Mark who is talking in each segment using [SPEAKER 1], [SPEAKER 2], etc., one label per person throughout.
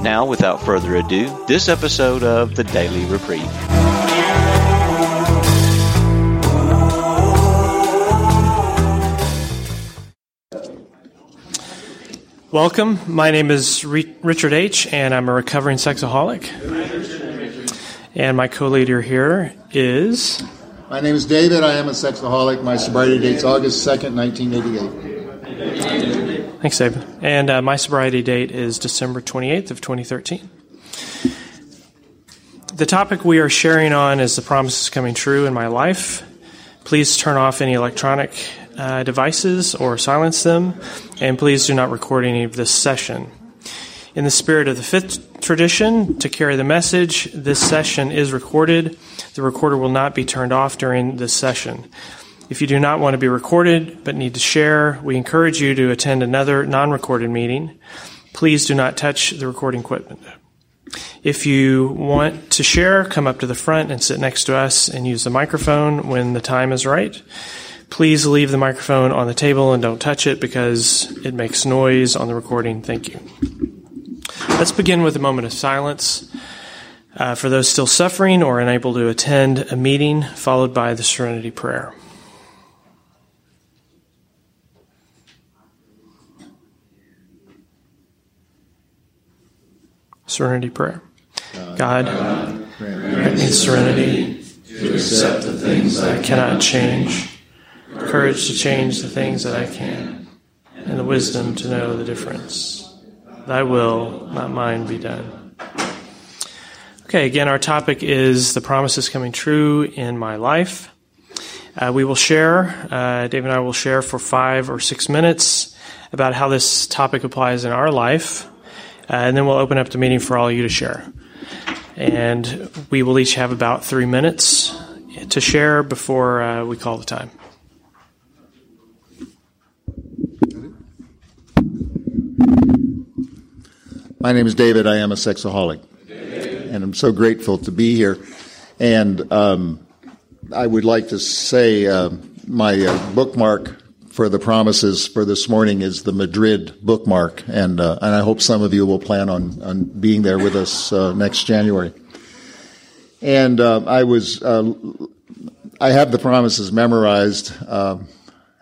[SPEAKER 1] Now, without further ado, this episode of the Daily Reprieve.
[SPEAKER 2] Welcome. My name is Richard H., and I'm a recovering sexaholic. And my co leader here is.
[SPEAKER 3] My name is David. I am a sexaholic. My sobriety date's August 2nd, 1988.
[SPEAKER 2] Thanks, David. And uh, my sobriety date is December 28th of 2013. The topic we are sharing on is the promises coming true in my life. Please turn off any electronic uh, devices or silence them, and please do not record any of this session. In the spirit of the fifth tradition, to carry the message, this session is recorded. The recorder will not be turned off during this session. If you do not want to be recorded but need to share, we encourage you to attend another non recorded meeting. Please do not touch the recording equipment. If you want to share, come up to the front and sit next to us and use the microphone when the time is right. Please leave the microphone on the table and don't touch it because it makes noise on the recording. Thank you. Let's begin with a moment of silence uh, for those still suffering or unable to attend a meeting, followed by the Serenity Prayer. Serenity Prayer. God, grant me serenity to accept the things I cannot change, courage to change the things that I can, and the wisdom to know the difference. Thy will, not mine, be done. Okay, again, our topic is the promises coming true in my life. Uh, we will share, uh, Dave and I will share for five or six minutes about how this topic applies in our life. Uh, and then we'll open up the meeting for all of you to share. And we will each have about three minutes to share before uh, we call the time.
[SPEAKER 3] My name is David. I am a sexaholic. And I'm so grateful to be here. And um, I would like to say uh, my uh, bookmark for the promises for this morning is the Madrid bookmark, and uh, and I hope some of you will plan on on being there with us uh, next January. And uh, I was uh, I have the promises memorized. Uh,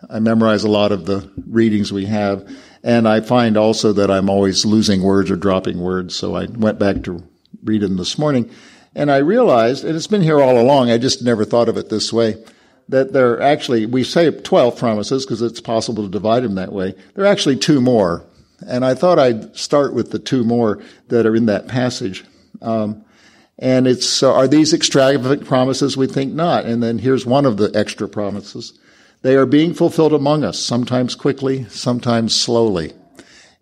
[SPEAKER 3] I memorize a lot of the readings we have, and I find also that I'm always losing words or dropping words. So I went back to read them this morning, and I realized, and it's been here all along. I just never thought of it this way that there are actually, we say 12 promises because it's possible to divide them that way. There are actually two more. And I thought I'd start with the two more that are in that passage. Um, and it's, uh, are these extravagant promises? We think not. And then here's one of the extra promises. They are being fulfilled among us, sometimes quickly, sometimes slowly.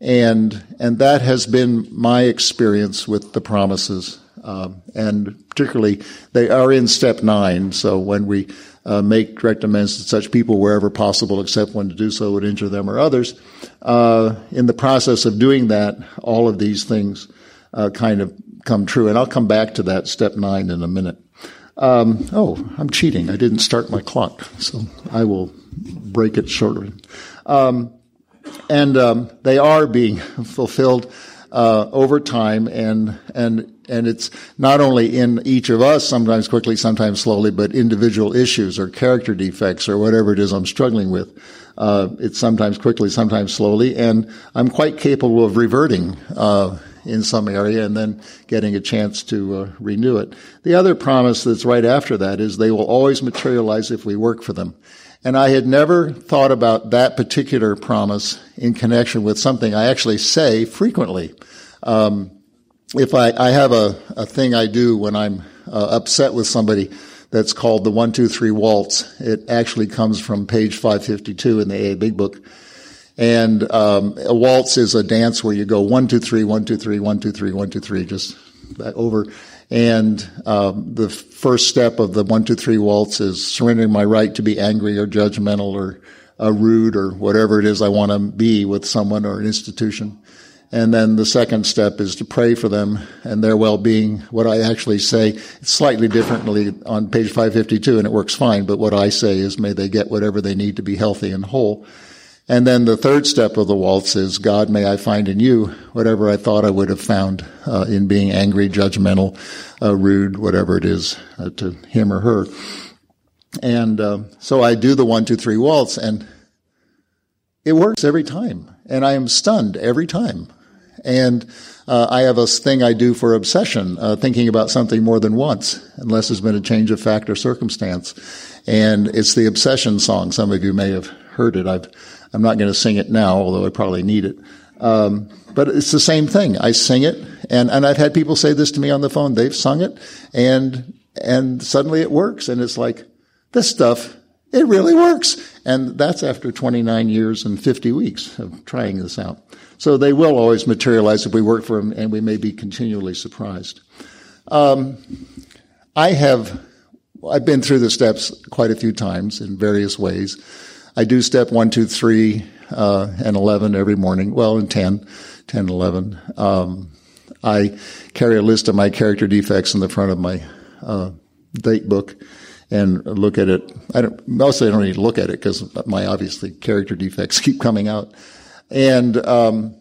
[SPEAKER 3] And, and that has been my experience with the promises. Um, and particularly, they are in step nine. So when we uh, make direct amends to such people wherever possible, except when to do so would injure them or others. Uh, in the process of doing that, all of these things uh, kind of come true. And I'll come back to that step nine in a minute. Um, oh, I'm cheating. I didn't start my clock, so I will break it shortly. Um, and um, they are being fulfilled uh, over time, and and and it's not only in each of us, sometimes quickly, sometimes slowly, but individual issues or character defects or whatever it is I'm struggling with. Uh, it's sometimes quickly, sometimes slowly, and I'm quite capable of reverting uh, in some area and then getting a chance to uh, renew it. The other promise that's right after that is they will always materialize if we work for them. And I had never thought about that particular promise in connection with something I actually say frequently. Um, if I, I have a, a thing I do when I'm uh, upset with somebody that's called the one, two, three waltz. It actually comes from page 552 in the AA Big Book. And um, a waltz is a dance where you go one, two, three, one, two, three, one, two, three, one, two, three, just over. And um, the first step of the one, two, three waltz is surrendering my right to be angry or judgmental or uh, rude or whatever it is I want to be with someone or an institution. And then the second step is to pray for them and their well-being. What I actually say, slightly differently on page 552 and it works fine, but what I say is may they get whatever they need to be healthy and whole. And then the third step of the waltz is, God, may I find in you whatever I thought I would have found uh, in being angry, judgmental, uh, rude, whatever it is uh, to him or her. And uh, so I do the one, two, three waltz, and it works every time. And I am stunned every time. And uh, I have a thing I do for obsession, uh, thinking about something more than once, unless there's been a change of fact or circumstance. And it's the obsession song. Some of you may have heard it. I've I'm not going to sing it now, although I probably need it. Um, but it's the same thing. I sing it, and, and I've had people say this to me on the phone. They've sung it, and and suddenly it works, and it's like this stuff. It really works, and that's after 29 years and 50 weeks of trying this out. So they will always materialize if we work for them, and we may be continually surprised. Um, I have I've been through the steps quite a few times in various ways. I do step one, two, three, uh, and 11 every morning. Well, and 10, 10, 11. Um, I carry a list of my character defects in the front of my, uh, date book and look at it. I don't, mostly I don't need to look at it because my obviously character defects keep coming out. And, um,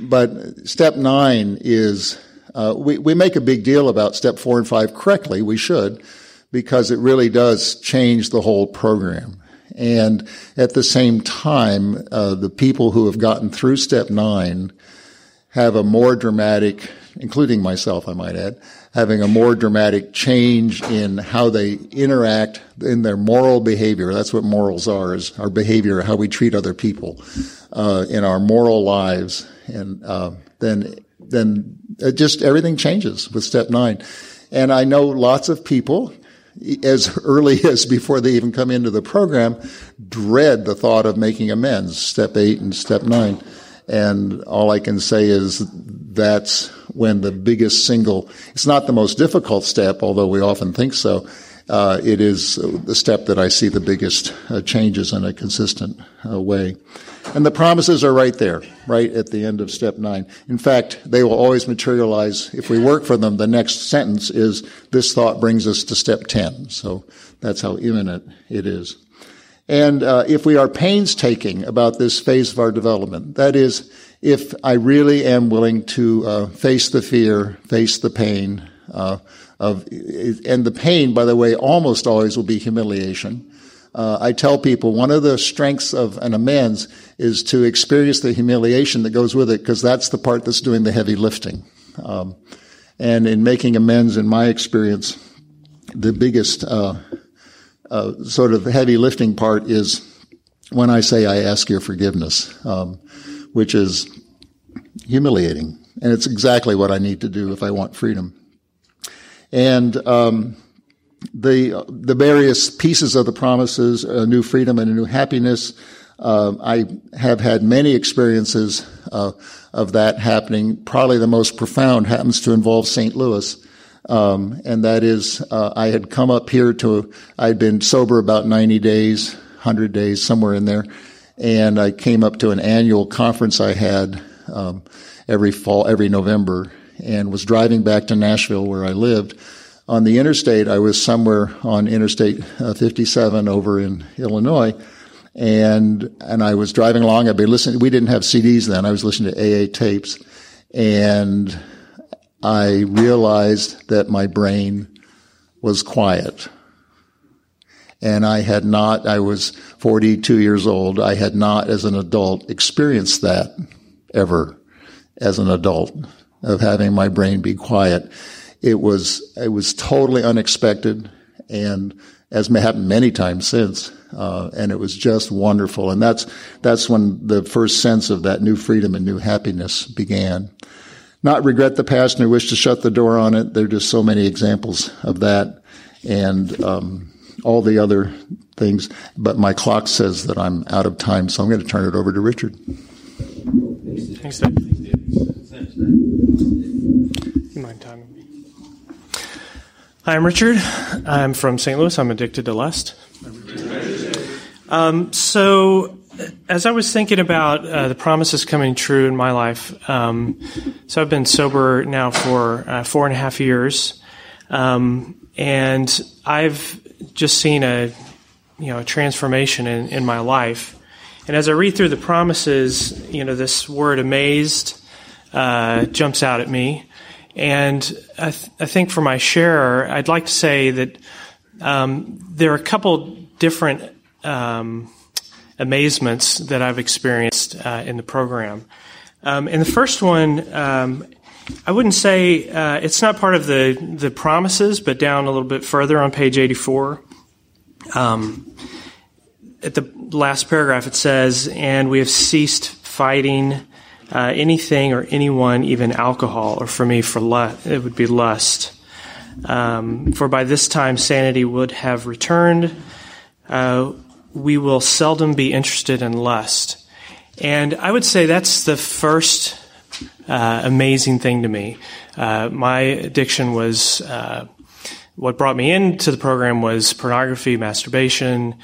[SPEAKER 3] but step nine is, uh, we, we make a big deal about step four and five correctly. We should because it really does change the whole program. And at the same time, uh, the people who have gotten through step nine have a more dramatic, including myself, I might add, having a more dramatic change in how they interact in their moral behavior. That's what morals are, is our behavior, how we treat other people, uh, in our moral lives. And, uh, then, then just everything changes with step nine. And I know lots of people as early as before they even come into the program, dread the thought of making amends, step eight and step nine. And all I can say is that's when the biggest single, it's not the most difficult step, although we often think so. Uh, it is the step that I see the biggest uh, changes in a consistent uh, way. And the promises are right there, right at the end of step nine. In fact, they will always materialize. If we work for them, the next sentence is, this thought brings us to step 10. So that's how imminent it is. And uh, if we are painstaking about this phase of our development, that is, if I really am willing to uh, face the fear, face the pain uh, of, and the pain, by the way, almost always will be humiliation. Uh, I tell people one of the strengths of an amends is to experience the humiliation that goes with it because that's the part that's doing the heavy lifting. Um, and in making amends, in my experience, the biggest uh, uh, sort of heavy lifting part is when I say I ask your forgiveness, um, which is humiliating, and it's exactly what I need to do if I want freedom. And um, the the various pieces of the promises, a new freedom and a new happiness. Uh, I have had many experiences uh, of that happening. Probably the most profound happens to involve St. Louis. Um, and that is, uh, I had come up here to, I'd been sober about 90 days, 100 days, somewhere in there. And I came up to an annual conference I had, um, every fall, every November and was driving back to Nashville where I lived on the interstate, I was somewhere on Interstate uh, 57 over in Illinois, and and I was driving along. I'd be listening. We didn't have CDs then. I was listening to AA tapes, and I realized that my brain was quiet. And I had not, I was 42 years old. I had not, as an adult, experienced that ever as an adult of having my brain be quiet. It was, it was totally unexpected and as may happened many times since. Uh, and it was just wonderful. And that's, that's when the first sense of that new freedom and new happiness began. Not regret the past nor wish to shut the door on it. There are just so many examples of that and, um, all the other things. But my clock says that I'm out of time, so I'm going to turn it over to Richard.
[SPEAKER 2] Thanks, Dave. You mind timing me? Hi, I'm Richard. I'm from St. Louis. I'm addicted to lust. Um, so, as I was thinking about uh, the promises coming true in my life, um, so I've been sober now for uh, four and a half years, um, and I've just seen a you know a transformation in, in my life. And as I read through the promises, you know, this word "amazed" uh, jumps out at me. And I, th- I, think for my share, I'd like to say that um, there are a couple different um, amazements that I've experienced uh, in the program. Um, and the first one, um, I wouldn't say uh, it's not part of the, the promises, but down a little bit further on page 84. Um, at the last paragraph, it says, And we have ceased fighting uh, anything or anyone, even alcohol, or for me, for lust, it would be lust. Um, for by this time sanity would have returned. Uh, we will seldom be interested in lust. And I would say that's the first uh, amazing thing to me. Uh, my addiction was uh, what brought me into the program was pornography, masturbation.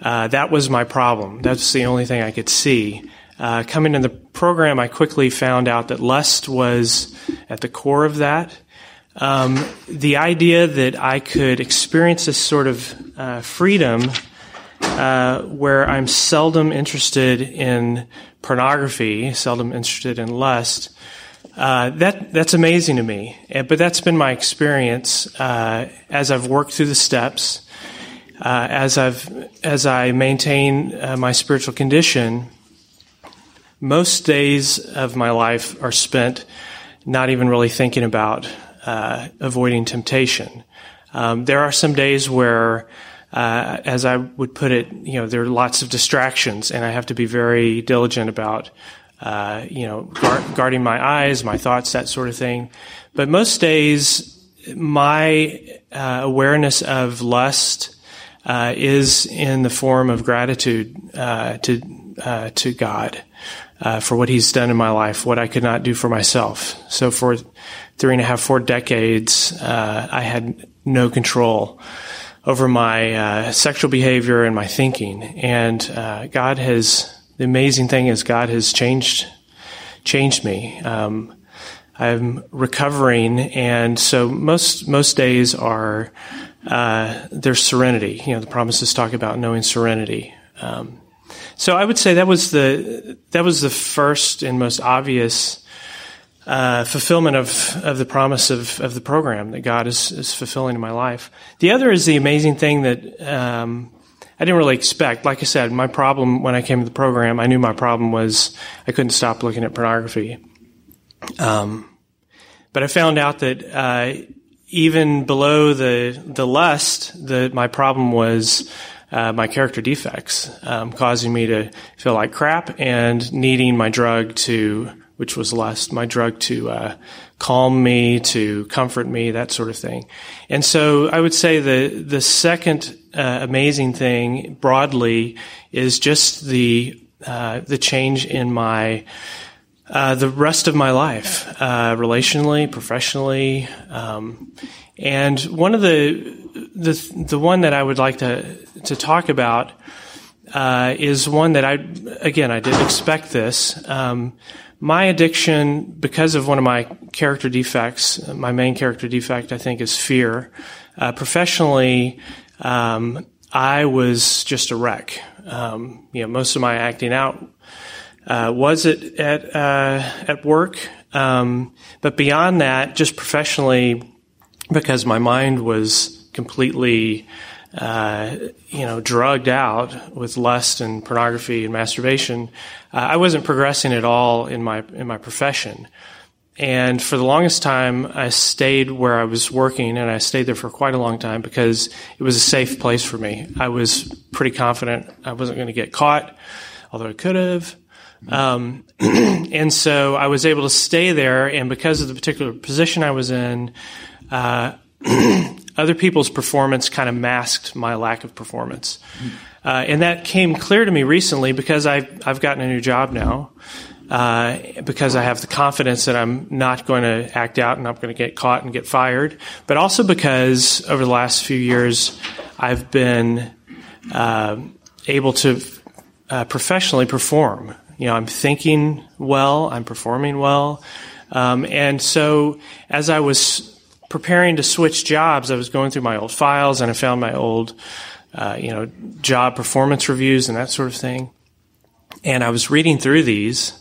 [SPEAKER 2] Uh, that was my problem. That's the only thing I could see. Uh, coming in the program, I quickly found out that lust was at the core of that. Um, the idea that I could experience this sort of freedom uh, where I'm seldom interested in pornography, seldom interested in lust, uh, that that's amazing to me. But that's been my experience uh, as I've worked through the steps, uh, as I've as I maintain my spiritual condition most days of my life are spent not even really thinking about uh, avoiding temptation. Um, there are some days where, uh, as I would put it, you know, there are lots of distractions, and I have to be very diligent about, uh, you know, guard, guarding my eyes, my thoughts, that sort of thing. But most days, my uh, awareness of lust uh, is in the form of gratitude uh, to to God uh, for what he's done in my life, what I could not do for myself. So for three and a half, four decades, uh, I had no control over my uh, sexual behavior and my thinking. And uh, God has the amazing thing is God has changed changed me. Um, I'm recovering, and so most most days are uh, there's serenity. You know, the promises talk about knowing serenity. Um, so I would say that was the that was the first and most obvious uh, fulfillment of, of the promise of, of the program that God is, is fulfilling in my life. The other is the amazing thing that um, I didn't really expect. Like I said, my problem when I came to the program, I knew my problem was I couldn't stop looking at pornography. Um, but I found out that uh, even below the the lust, that my problem was uh, my character defects, um, causing me to feel like crap and needing my drug to, which was lust, my drug to uh, calm me, to comfort me, that sort of thing. And so I would say the the second uh, amazing thing broadly is just the uh, the change in my uh, the rest of my life, uh, relationally, professionally, um, and one of the the the one that I would like to to talk about uh, is one that I again I didn't expect this. Um, my addiction, because of one of my character defects, my main character defect, I think, is fear. Uh, professionally, um, I was just a wreck. Um, you know, most of my acting out uh, was it at uh, at work, um, but beyond that, just professionally, because my mind was completely, uh, you know, drugged out with lust and pornography and masturbation, uh, I wasn't progressing at all in my in my profession. And for the longest time, I stayed where I was working, and I stayed there for quite a long time because it was a safe place for me. I was pretty confident I wasn't going to get caught, although I could have. Um, and so I was able to stay there, and because of the particular position I was in, uh, other people's performance kind of masked my lack of performance. Uh, and that came clear to me recently because I've, I've gotten a new job now. uh, because I have the confidence that I'm not going to act out and I'm going to get caught and get fired, but also because over the last few years I've been uh, able to uh, professionally perform. You know, I'm thinking well, I'm performing well, um, and so as I was preparing to switch jobs, I was going through my old files and I found my old, uh, you know, job performance reviews and that sort of thing. And I was reading through these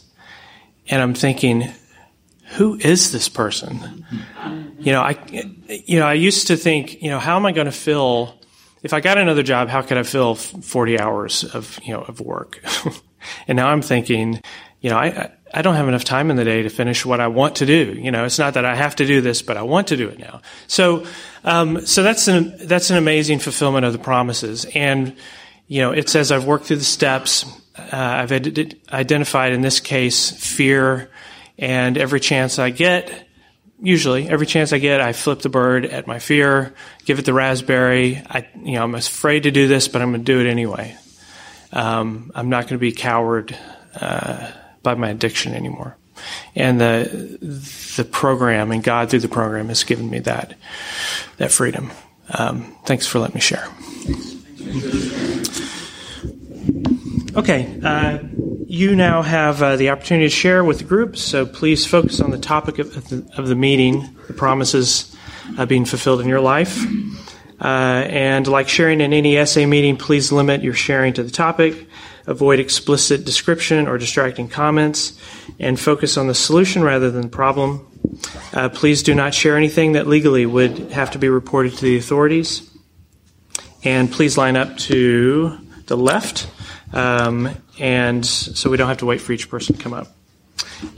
[SPEAKER 2] and I'm thinking, who is this person? You know, I, you know, I used to think, you know, how am I going to fill, if I got another job, how could I fill 40 hours of, you know, of work? and now I'm thinking, you know, I, I don't have enough time in the day to finish what I want to do. You know, it's not that I have to do this, but I want to do it now. So, um, so that's an, that's an amazing fulfillment of the promises. And, you know, it says I've worked through the steps. Uh, I've ed- identified in this case fear, and every chance I get, usually every chance I get, I flip the bird at my fear, give it the raspberry. I, you know, I'm afraid to do this, but I'm going to do it anyway. Um, I'm not going to be coward uh, by my addiction anymore. And the the program and God through the program has given me that that freedom. Um, thanks for letting me share. Okay, uh, you now have uh, the opportunity to share with the group, so please focus on the topic of the, of the meeting, the promises uh, being fulfilled in your life. Uh, and like sharing in any SA meeting, please limit your sharing to the topic, avoid explicit description or distracting comments, and focus on the solution rather than the problem. Uh, please do not share anything that legally would have to be reported to the authorities. And please line up to the left um, and so we don't have to wait for each person to come up.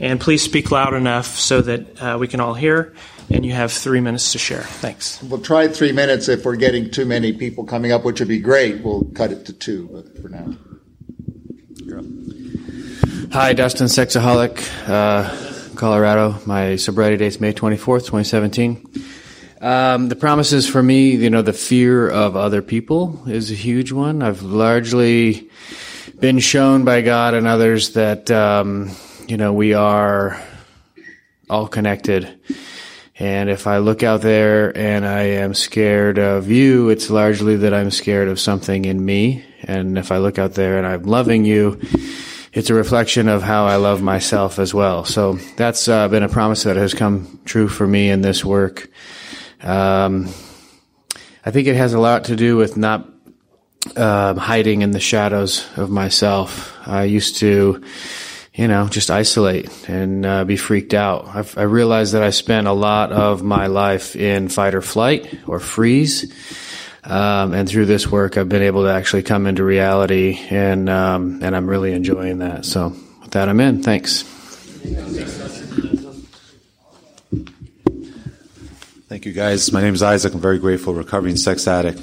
[SPEAKER 2] And please speak loud enough so that uh, we can all hear. And you have three minutes to share. Thanks.
[SPEAKER 3] We'll try three minutes. If we're getting too many people coming up, which would be great, we'll cut it to two. But for now,
[SPEAKER 4] Hi, Dustin, sexaholic, uh, Colorado. My sobriety date's May 24th, 2017. Um, the promises for me, you know, the fear of other people is a huge one. I've largely been shown by God and others that, um, you know, we are all connected. And if I look out there and I am scared of you, it's largely that I'm scared of something in me. And if I look out there and I'm loving you, it's a reflection of how I love myself as well. So that's uh, been a promise that has come true for me in this work. Um, I think it has a lot to do with not uh, hiding in the shadows of myself. I used to, you know, just isolate and uh, be freaked out. I've, I realized that I spent a lot of my life in fight or flight or freeze. Um, and through this work, I've been able to actually come into reality, and um, and I'm really enjoying that. So, with that, I'm in. Thanks.
[SPEAKER 5] Thank you, guys. My name is Isaac. I'm very grateful, recovering sex addict.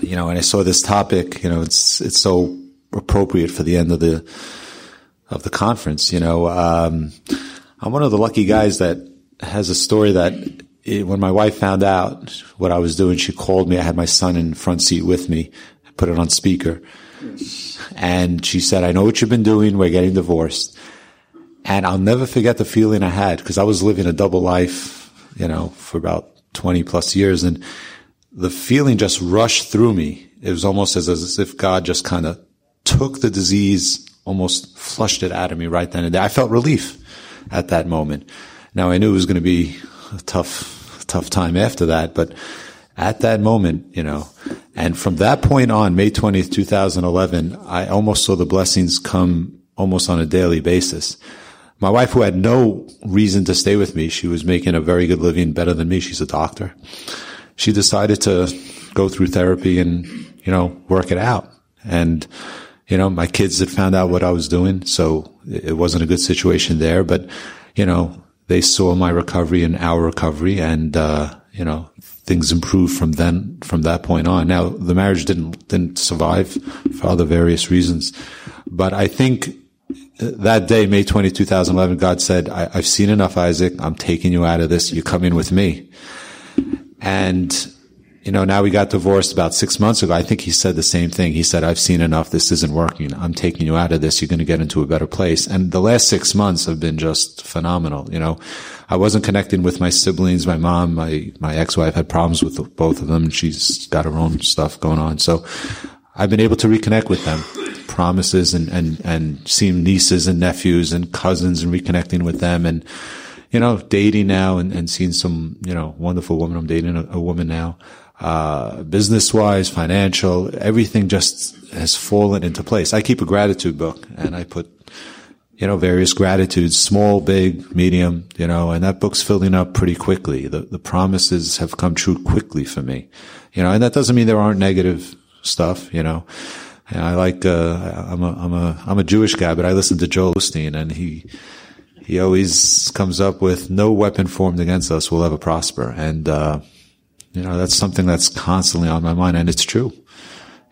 [SPEAKER 5] You know, and I saw this topic. You know, it's it's so appropriate for the end of the of the conference. You know, um, I'm one of the lucky guys that has a story that it, when my wife found out what I was doing, she called me. I had my son in front seat with me. I put it on speaker, and she said, "I know what you've been doing. We're getting divorced." And I'll never forget the feeling I had because I was living a double life you know, for about 20 plus years. And the feeling just rushed through me. It was almost as, as if God just kind of took the disease, almost flushed it out of me right then and there. I felt relief at that moment. Now I knew it was going to be a tough, tough time after that, but at that moment, you know, and from that point on, May 20th, 2011, I almost saw the blessings come almost on a daily basis. My wife, who had no reason to stay with me, she was making a very good living, better than me. She's a doctor. She decided to go through therapy and, you know, work it out. And, you know, my kids had found out what I was doing. So it wasn't a good situation there, but, you know, they saw my recovery and our recovery and, uh, you know, things improved from then, from that point on. Now, the marriage didn't, didn't survive for other various reasons, but I think that day, May 20, 2011, God said, I, have seen enough, Isaac. I'm taking you out of this. You come in with me. And, you know, now we got divorced about six months ago. I think he said the same thing. He said, I've seen enough. This isn't working. I'm taking you out of this. You're going to get into a better place. And the last six months have been just phenomenal. You know, I wasn't connecting with my siblings. My mom, my, my ex-wife had problems with both of them. She's got her own stuff going on. So I've been able to reconnect with them. Promises and, and, and seeing nieces and nephews and cousins and reconnecting with them and, you know, dating now and, and seeing some, you know, wonderful woman. I'm dating a, a woman now uh, business wise, financial, everything just has fallen into place. I keep a gratitude book and I put, you know, various gratitudes, small, big, medium, you know, and that book's filling up pretty quickly. The, the promises have come true quickly for me, you know, and that doesn't mean there aren't negative stuff, you know. And I like, uh, I'm a, I'm a, I'm a Jewish guy, but I listen to Joel Osteen and he, he always comes up with no weapon formed against us will ever prosper. And, uh, you know, that's something that's constantly on my mind and it's true.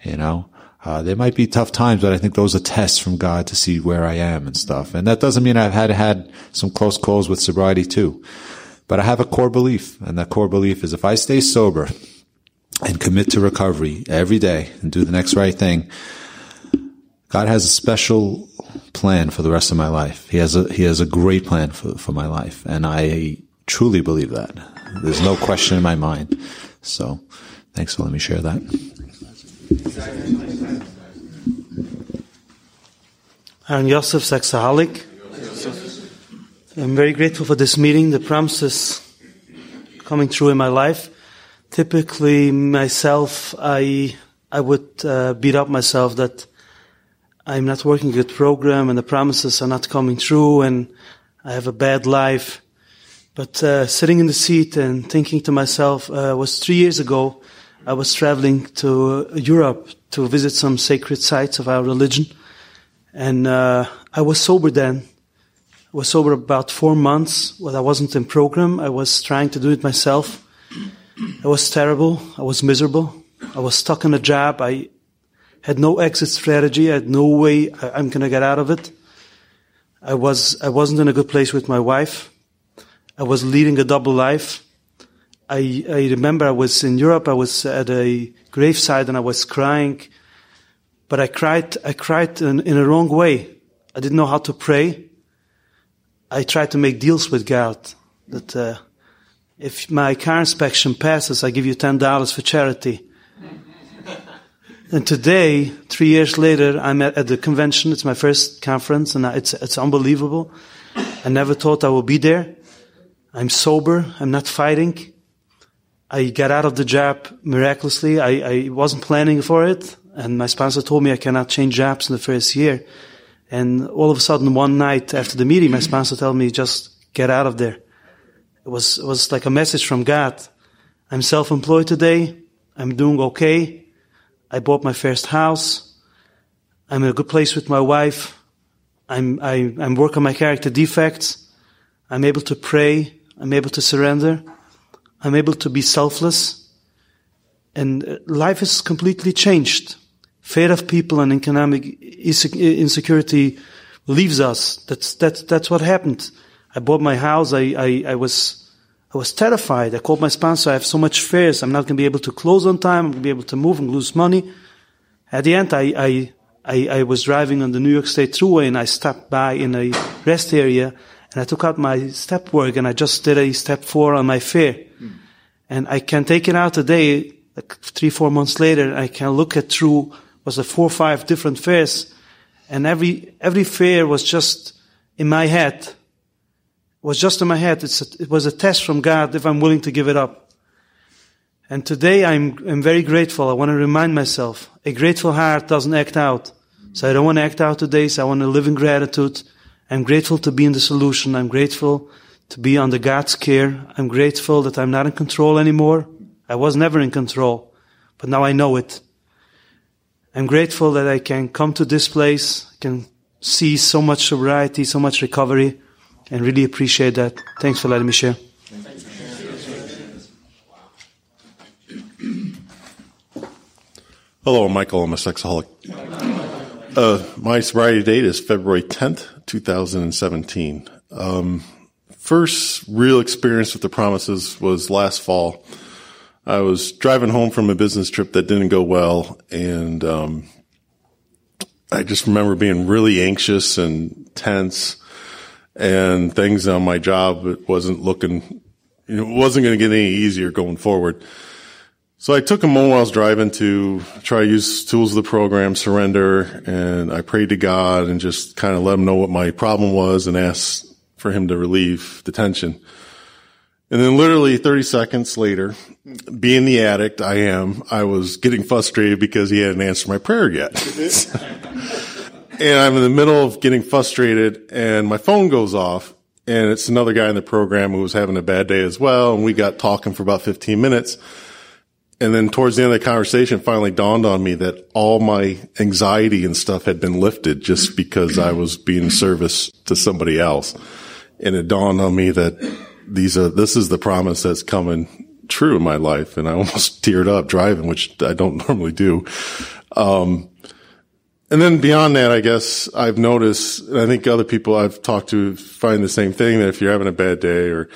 [SPEAKER 5] You know, uh, there might be tough times, but I think those are tests from God to see where I am and stuff. And that doesn't mean I've had had some close calls with sobriety too. But I have a core belief, and that core belief is if I stay sober and commit to recovery every day and do the next right thing, God has a special plan for the rest of my life. He has a He has a great plan for for my life, and I truly believe that. There's no question in my mind. So thanks for letting me share that.
[SPEAKER 6] Aaron Yosef, sexaholic. I'm very grateful for this meeting, the promises coming through in my life. Typically, myself, I I would uh, beat up myself that I'm not working a good program and the promises are not coming true and I have a bad life. But uh, sitting in the seat and thinking to myself, uh, was three years ago, I was traveling to Europe to visit some sacred sites of our religion, and uh, I was sober then. I was sober about four months. Well, I wasn't in program. I was trying to do it myself. It was terrible. I was miserable. I was stuck in a job. I had no exit strategy. I had no way I, I'm going to get out of it. I was I wasn't in a good place with my wife. I was leading a double life. I, I remember I was in Europe. I was at a graveside and I was crying, but I cried. I cried in, in a wrong way. I didn't know how to pray. I tried to make deals with God that uh, if my car inspection passes, I give you ten dollars for charity. and today, three years later, I'm at, at the convention. It's my first conference, and it's it's unbelievable. I never thought I would be there. I'm sober. I'm not fighting. I got out of the job miraculously. I, I wasn't planning for it. And my sponsor told me I cannot change jobs in the first year. And all of a sudden, one night after the meeting, my sponsor told me, just get out of there. It was, it was like a message from God. I'm self-employed today. I'm doing okay. I bought my first house. I'm in a good place with my wife. I'm, I, am i am working my character defects. I'm able to pray. I'm able to surrender. I'm able to be selfless. And uh, life is completely changed. Fear of people and economic insecurity leaves us. That's, that's, that's what happened. I bought my house. I, I, I was, I was terrified. I called my sponsor. I have so much fears. I'm not going to be able to close on time. I'm going to be able to move and lose money. At the end, I, I, I, I was driving on the New York State Thruway and I stopped by in a rest area and I took out my step work and I just did a step four on my fear. Mm. And I can take it out today, like three, four months later, I can look at through, was a four, five different fears. And every, every fear was just in my head. It was just in my head. It's a, it was a test from God if I'm willing to give it up. And today I'm, I'm very grateful. I want to remind myself, a grateful heart doesn't act out. So I don't want to act out today. So I want to live in gratitude. I'm grateful to be in the solution. I'm grateful to be under God's care. I'm grateful that I'm not in control anymore. I was never in control, but now I know it. I'm grateful that I can come to this place, can see so much sobriety, so much recovery, and really appreciate that. Thanks for letting me share.
[SPEAKER 7] Hello, I'm Michael. I'm a sexaholic. Uh, my sobriety date is February 10th, 2017. Um, first real experience with the promises was last fall. I was driving home from a business trip that didn't go well, and um, I just remember being really anxious and tense, and things on my job it wasn't looking, it wasn't going to get any easier going forward. So I took a moment while I was driving to try to use tools of the program, surrender, and I prayed to God and just kind of let him know what my problem was and asked for him to relieve the tension. And then literally 30 seconds later, being the addict I am, I was getting frustrated because he hadn't answered my prayer yet. and I'm in the middle of getting frustrated and my phone goes off and it's another guy in the program who was having a bad day as well. And we got talking for about 15 minutes. And then towards the end of the conversation, finally dawned on me that all my anxiety and stuff had been lifted just because I was being service to somebody else. And it dawned on me that these are, this is the promise that's coming true in my life. And I almost teared up driving, which I don't normally do. Um, and then beyond that, I guess I've noticed, and I think other people I've talked to find the same thing that if you're having a bad day or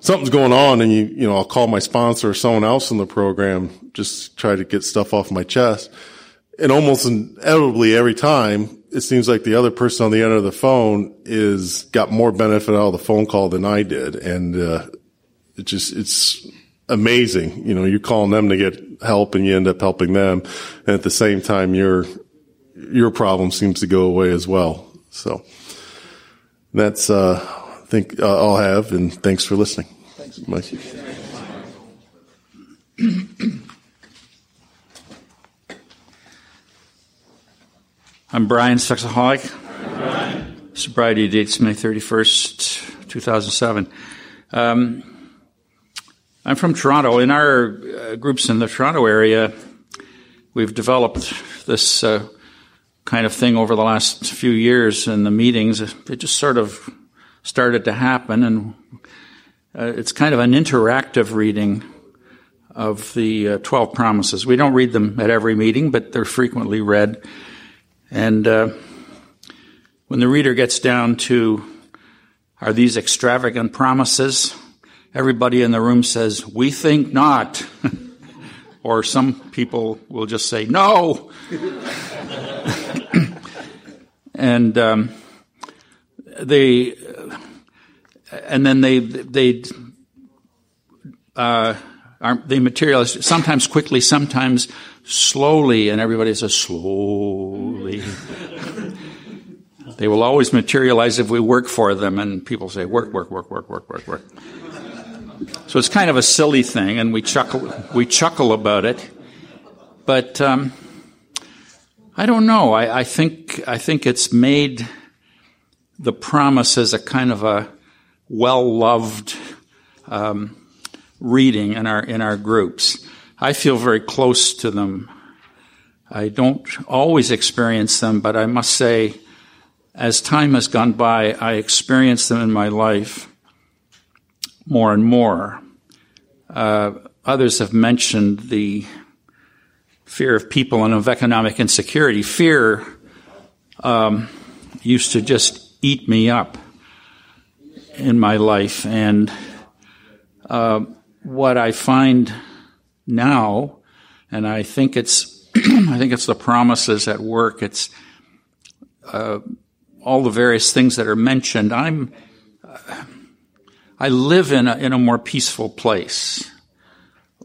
[SPEAKER 7] something's going on and you, you know, I'll call my sponsor or someone else in the program, just try to get stuff off my chest. And almost inevitably every time it seems like the other person on the end of the phone is got more benefit out of the phone call than I did. And, uh, it just, it's amazing. You know, you're calling them to get help and you end up helping them. And at the same time, your, your problem seems to go away as well. So that's, uh, think uh, I'll have and thanks for listening. Thanks, Mike.
[SPEAKER 8] I'm Brian Sexaholic. Sobriety dates May 31st, 2007. Um, I'm from Toronto. In our uh, groups in the Toronto area, we've developed this uh, kind of thing over the last few years in the meetings. It just sort of started to happen, and uh, it's kind of an interactive reading of the uh, 12 promises. We don't read them at every meeting, but they're frequently read. And uh, when the reader gets down to, are these extravagant promises? Everybody in the room says, we think not. or some people will just say, no. and um, they, and then they, they, uh, are, they materialize sometimes quickly, sometimes slowly, and everybody says slowly. they will always materialize if we work for them, and people say work, work, work, work, work, work, work. So it's kind of a silly thing, and we chuckle, we chuckle about it. But um, I don't know. I, I think I think it's made the promise as a kind of a well loved um, reading in our in our groups. I feel very close to them. I don't always experience them, but I must say, as time has gone by, I experience them in my life more and more. Uh, others have mentioned the fear of people and of economic insecurity. Fear um, used to just eat me up in my life, and uh, what I find now, and I think it's I think it's the promises at work. It's uh, all the various things that are mentioned. I'm uh, I live in a, in a more peaceful place.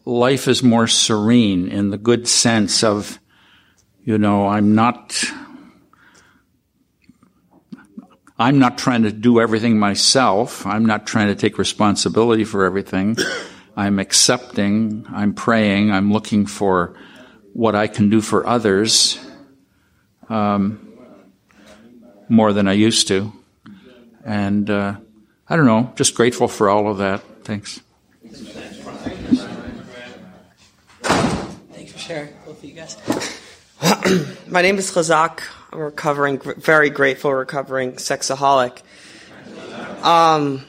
[SPEAKER 8] Life is more serene in the good sense of, you know, I'm not. I'm not trying to do everything myself. I'm not trying to take responsibility for everything. I'm accepting, I'm praying, I'm looking for what I can do for others um, more than I used to. And uh, I don't know, just grateful for all of that. Thanks.
[SPEAKER 9] Thanks for sharing, both of you guys. My name is Chazak. Recovering, very grateful recovering sexaholic. Um,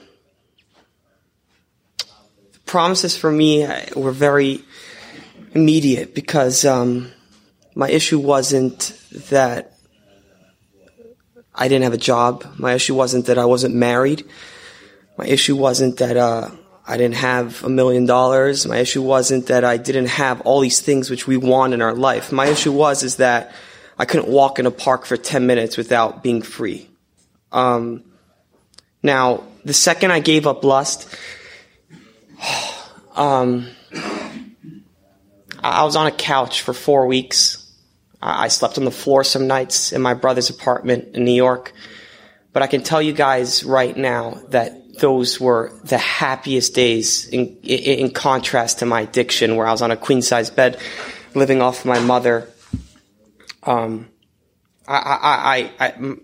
[SPEAKER 9] promises for me were very immediate because um, my issue wasn't that I didn't have a job. My issue wasn't that I wasn't married. My issue wasn't that uh, I didn't have a million dollars. My issue wasn't that I didn't have all these things which we want in our life. My issue was is that I couldn't walk in a park for 10 minutes without being free. Um, now, the second I gave up lust, um, I was on a couch for four weeks. I slept on the floor some nights in my brother's apartment in New York. But I can tell you guys right now that those were the happiest days in, in, contrast to my addiction where I was on a queen size bed living off my mother. Um, I, I, I, I,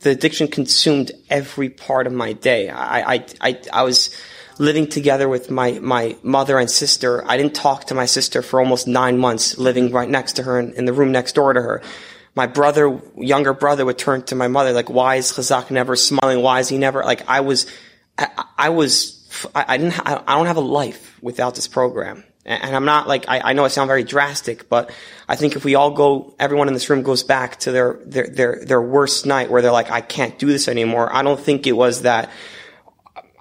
[SPEAKER 9] the addiction consumed every part of my day. I, I, I, I was living together with my, my mother and sister. I didn't talk to my sister for almost nine months, living right next to her in, in the room next door to her my brother, younger brother would turn to my mother, like, why is Chazak never smiling? Why is he never, like, I was, I, I was, I, I didn't, I, I don't have a life without this program. And I'm not like, I, I know I sound very drastic, but I think if we all go, everyone in this room goes back to their, their, their, their worst night where they're like, I can't do this anymore. I don't think it was that,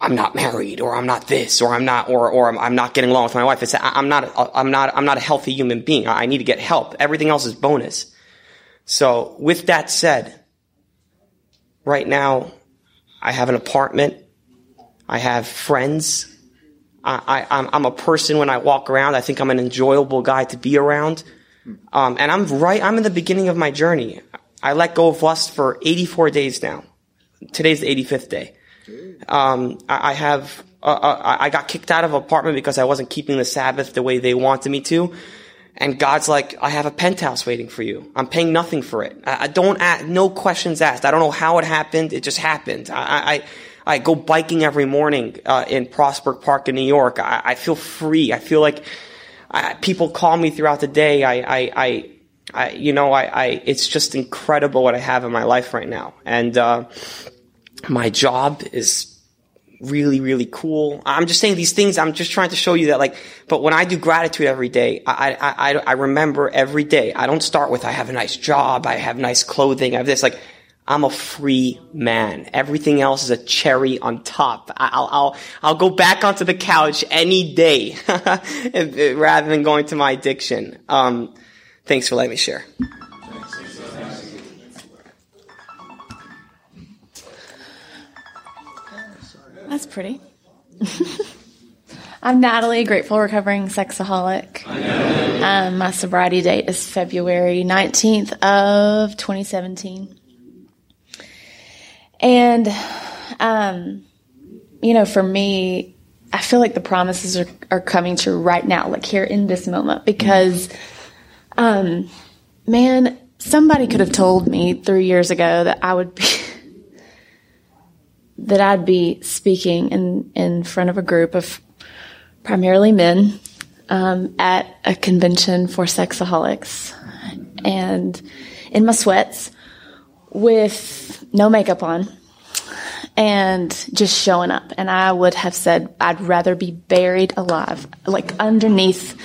[SPEAKER 9] I'm not married or I'm not this or I'm not or or I'm, I'm not getting along with my wife. It's I'm not I'm not I'm not a healthy human being. I need to get help. Everything else is bonus. So with that said, right now I have an apartment. I have friends. I, I, I'm a person when I walk around. I think I'm an enjoyable guy to be around. Um, and I'm right. I'm in the beginning of my journey. I let go of lust for 84 days now. Today's the 85th day. Um, I, I have. Uh, uh, I got kicked out of apartment because I wasn't keeping the Sabbath the way they wanted me to. And God's like, I have a penthouse waiting for you. I'm paying nothing for it. I, I don't ask, no questions asked. I don't know how it happened. It just happened. I, I, I go biking every morning uh, in Prospect Park in New York. I, I feel free. I feel like I, people call me throughout the day. I, I, I, I you know, I, I, it's just incredible what I have in my life right now. And uh, my job is really, really cool. I'm just saying these things. I'm just trying to show you that, like, but when I do gratitude every day, I, I, I, I remember every day. I don't start with, I have a nice job. I have nice clothing. I have this. Like, I'm a free man. Everything else is a cherry on top. I'll, I'll, I'll go back onto the couch any day rather than going to my addiction. Um, thanks for letting me share.
[SPEAKER 10] That's pretty. I'm Natalie, grateful recovering sexaholic. Um, my sobriety date is February 19th of 2017. And, um, you know, for me, I feel like the promises are, are coming true right now, like here in this moment, because, um, man, somebody could have told me three years ago that I would be, that I'd be speaking in, in front of a group of primarily men, um, at a convention for sexaholics. And in my sweats with no makeup on and just showing up. And I would have said, I'd rather be buried alive, like underneath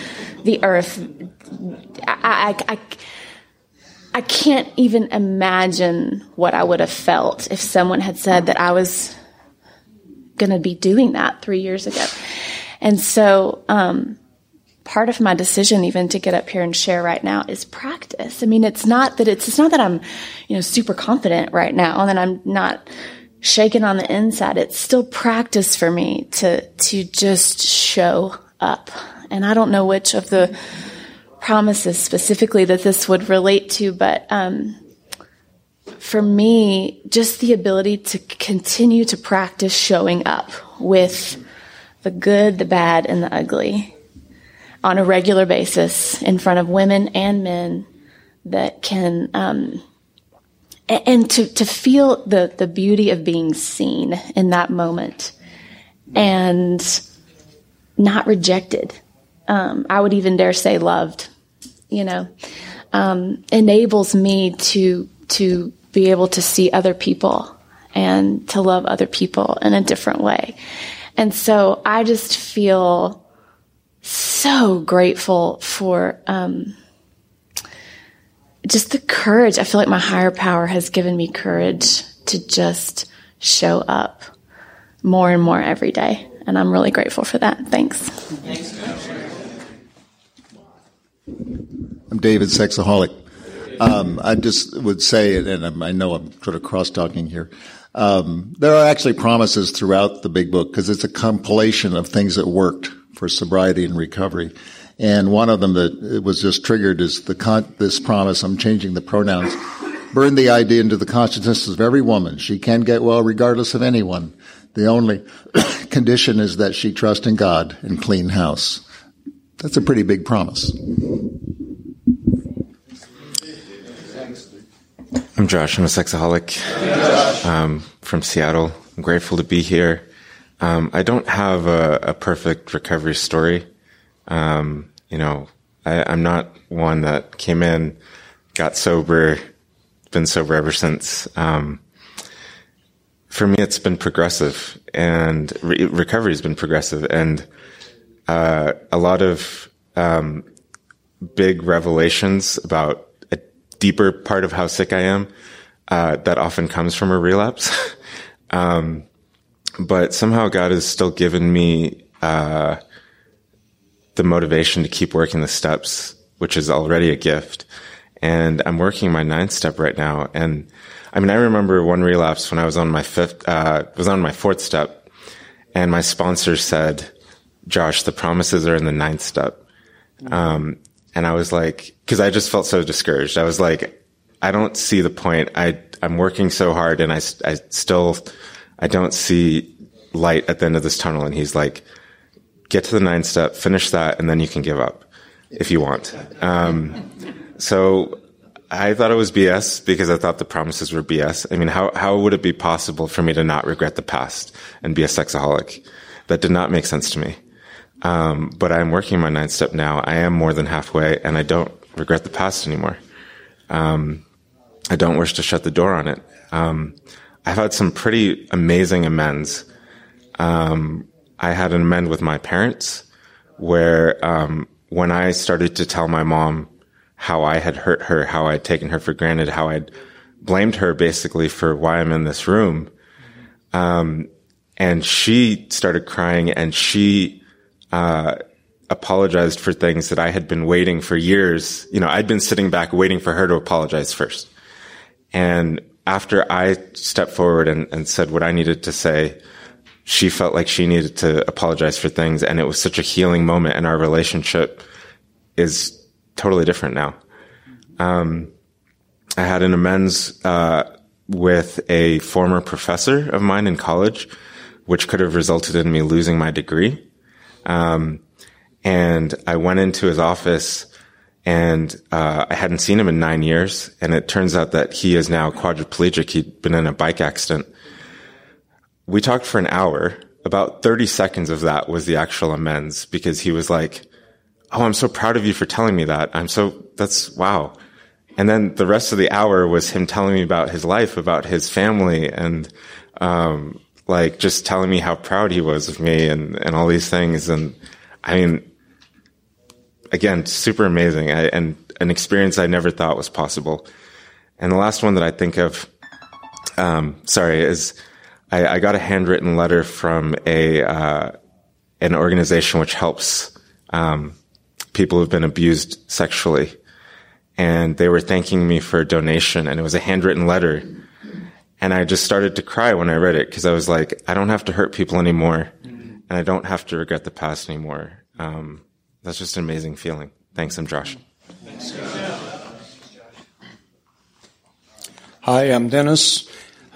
[SPEAKER 10] the earth. I, I, I, I can't even imagine what I would have felt if someone had said that I was going to be doing that three years ago. And so, um, part of my decision even to get up here and share right now is practice. I mean, it's not that it's, it's not that I'm, you know, super confident right now and that I'm not shaking on the inside. It's still practice for me to, to just show up. And I don't know which of the promises specifically that this would relate to, but, um, for me, just the ability to continue to practice showing up with the good, the bad, and the ugly on a regular basis in front of women and men that can um, and to, to feel the, the beauty of being seen in that moment and not rejected. Um, I would even dare say loved, you know, um, enables me to, to be able to see other people and to love other people in a different way. And so I just feel so grateful for um, just the courage. I feel like my higher power has given me courage to just show up more and more every day. and I'm really grateful for that. Thanks.
[SPEAKER 3] I'm David Sexaholic. Um, I just would say, and I know I'm sort of cross talking here. Um, there are actually promises throughout the big book because it's a compilation of things that worked for sobriety and recovery. And one of them that was just triggered is the con- this promise. I'm changing the pronouns. Burn the idea into the consciousness of every woman. She can get well regardless of anyone. The only condition is that she trust in God and clean house. That's a pretty big promise.
[SPEAKER 11] I'm Josh. I'm a sexaholic um, from Seattle. I'm grateful to be here. Um, I don't have a, a, perfect recovery story. Um, you know, I, am not one that came in, got sober, been sober ever since. Um, for me, it's been progressive, and re- recovery has been progressive, and uh, a lot of um, big revelations about a deeper part of how sick I am. Uh, that often comes from a relapse. um, but somehow God has still given me uh, the motivation to keep working the steps, which is already a gift. And I'm working my ninth step right now. And I mean, I remember one relapse when I was on my fifth, uh, was on my fourth step, and my sponsor said, "Josh, the promises are in the ninth step." Um, and I was like, because I just felt so discouraged. I was like, I don't see the point. I I'm working so hard, and I I still I don't see light at the end of this tunnel. And he's like, get to the nine step, finish that, and then you can give up if you want. Um, so I thought it was BS because I thought the promises were BS. I mean, how, how would it be possible for me to not regret the past and be a sexaholic? That did not make sense to me. Um, but I'm working my nine step now. I am more than halfway and I don't regret the past anymore. Um, I don't wish to shut the door on it. Um, I've had some pretty amazing amends. Um, I had an amend with my parents where, um, when I started to tell my mom how I had hurt her, how I'd taken her for granted, how I'd blamed her basically for why I'm in this room. Um, and she started crying and she, uh, apologized for things that I had been waiting for years. You know, I'd been sitting back waiting for her to apologize first. And after I stepped forward and, and said what I needed to say, she felt like she needed to apologize for things. And it was such a healing moment. And our relationship is totally different now. Um, I had an amends, uh, with a former professor of mine in college, which could have resulted in me losing my degree. Um, and I went into his office and uh, I hadn't seen him in nine years. And it turns out that he is now quadriplegic. He'd been in a bike accident. We talked for an hour. About 30 seconds of that was the actual amends because he was like, Oh, I'm so proud of you for telling me that. I'm so, that's wow. And then the rest of the hour was him telling me about his life, about his family, and, um, like just telling me how proud he was of me and, and all these things. And I mean, again, super amazing I, and an experience I never thought was possible. And the last one that I think of, um, sorry, is I, I, got a handwritten letter from a uh, an organization which helps um, people who've been abused sexually, and they were thanking me for a donation, and it was a handwritten letter. And I just started to cry when I read it because I was like, I don't have to hurt people anymore, and I don't have to regret the past anymore. Um, that's just an amazing feeling. Thanks, I'm Josh.
[SPEAKER 12] Hi, I'm Dennis.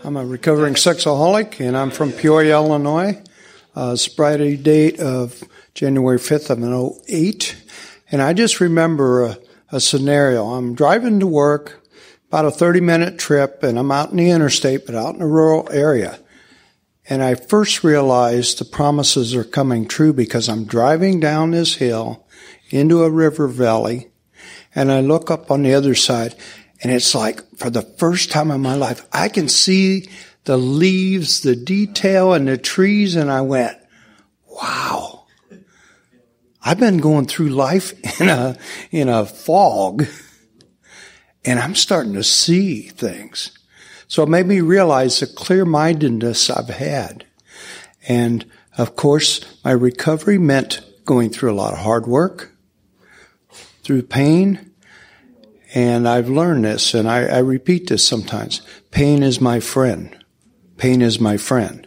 [SPEAKER 12] I'm a recovering sexaholic, and I'm from Peoria, Illinois. Uh, sobriety date of January 5th of 08. And I just remember a, a scenario. I'm driving to work, about a 30 minute trip, and I'm out in the interstate, but out in a rural area. And I first realized the promises are coming true because I'm driving down this hill into a river valley and I look up on the other side and it's like for the first time in my life, I can see the leaves, the detail and the trees. And I went, wow, I've been going through life in a, in a fog and I'm starting to see things. So it made me realize the clear mindedness I've had. And Of course, my recovery meant going through a lot of hard work, through pain, and I've learned this, and I, I repeat this sometimes. Pain is my friend. Pain is my friend.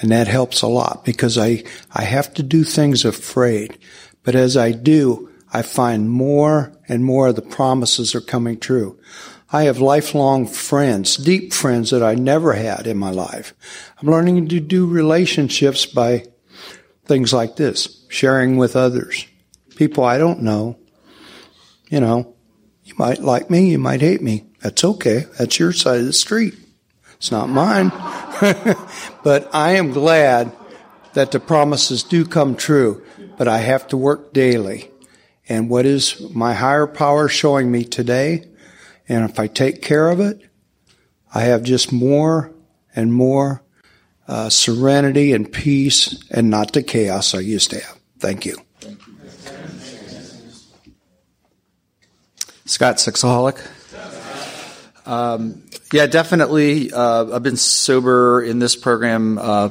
[SPEAKER 12] And that helps a lot because I, I have to do things afraid. But as I do, I find more and more of the promises are coming true. I have lifelong friends, deep friends that I never had in my life. I'm learning to do relationships by things like this, sharing with others, people I don't know. You know, you might like me, you might hate me. That's okay. That's your side of the street. It's not mine. but I am glad that the promises do come true, but I have to work daily. And what is my higher power showing me today? And if I take care of it, I have just more and more uh, serenity and peace and not the chaos I used to have. Thank you.
[SPEAKER 13] Scott, sexaholic. Um, yeah, definitely. Uh, I've been sober in this program uh,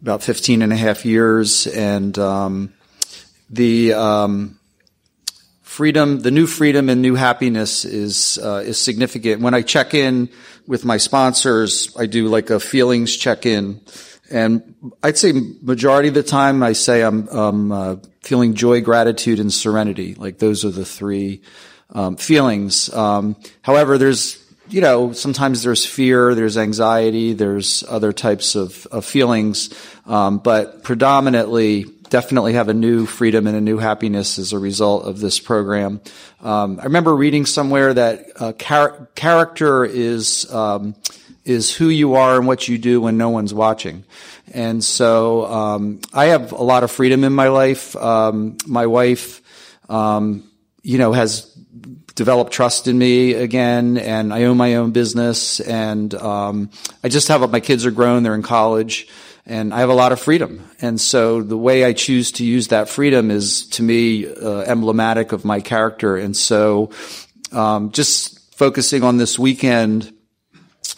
[SPEAKER 13] about 15 and a half years, and um, the um, freedom, the new freedom and new happiness is uh, is significant. When I check in with my sponsors, I do like a feelings check in, and I'd say majority of the time I say I'm um, uh, feeling joy, gratitude, and serenity. Like those are the three um, feelings. Um, however, there's you know, sometimes there's fear, there's anxiety, there's other types of, of feelings, um, but predominantly, definitely have a new freedom and a new happiness as a result of this program. Um, I remember reading somewhere that uh, char- character is um, is who you are and what you do when no one's watching. And so um, I have a lot of freedom in my life. Um, my wife, um, you know, has develop trust in me again, and I own my own business, and um, I just have my kids are grown, they're in college, and I have a lot of freedom. And so the way I choose to use that freedom is, to me, uh, emblematic of my character. And so, um, just focusing on this weekend.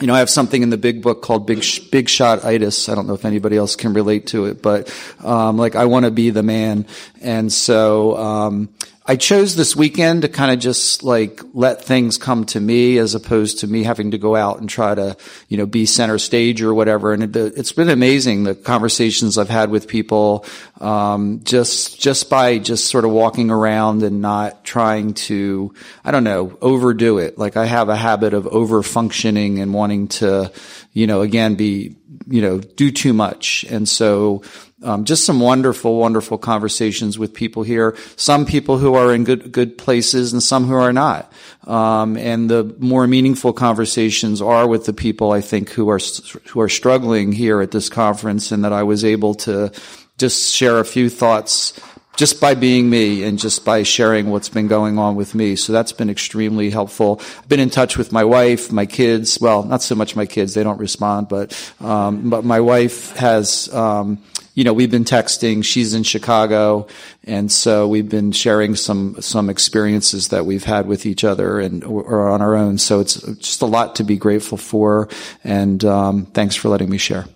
[SPEAKER 13] You know, I have something in the big book called Big Big Shot Itis. I don't know if anybody else can relate to it, but um, like I want to be the man, and so um, I chose this weekend to kind of just like let things come to me as opposed to me having to go out and try to, you know, be center stage or whatever. And it, has been amazing the conversations I've had with people, um, just, just by just sort of walking around and not trying to, I don't know, overdo it. Like I have a habit of over functioning and wanting to, you know, again, be, you know, do too much. And so, um, just some wonderful, wonderful conversations with people here. Some people who are in good, good places and some who are not. Um, and the more meaningful conversations are with the people I think who are, who are struggling here at this conference and that I was able to just share a few thoughts just by being me and just by sharing what's been going on with me. So that's been extremely helpful. I've been in touch with my wife, my kids. Well, not so much my kids; they don't respond, but um, but my wife has um, you know, we've been texting. She's in Chicago, and so we've been sharing some some experiences that we've had with each other and or on our own. So it's just a lot to be grateful for. And um, thanks for letting me share.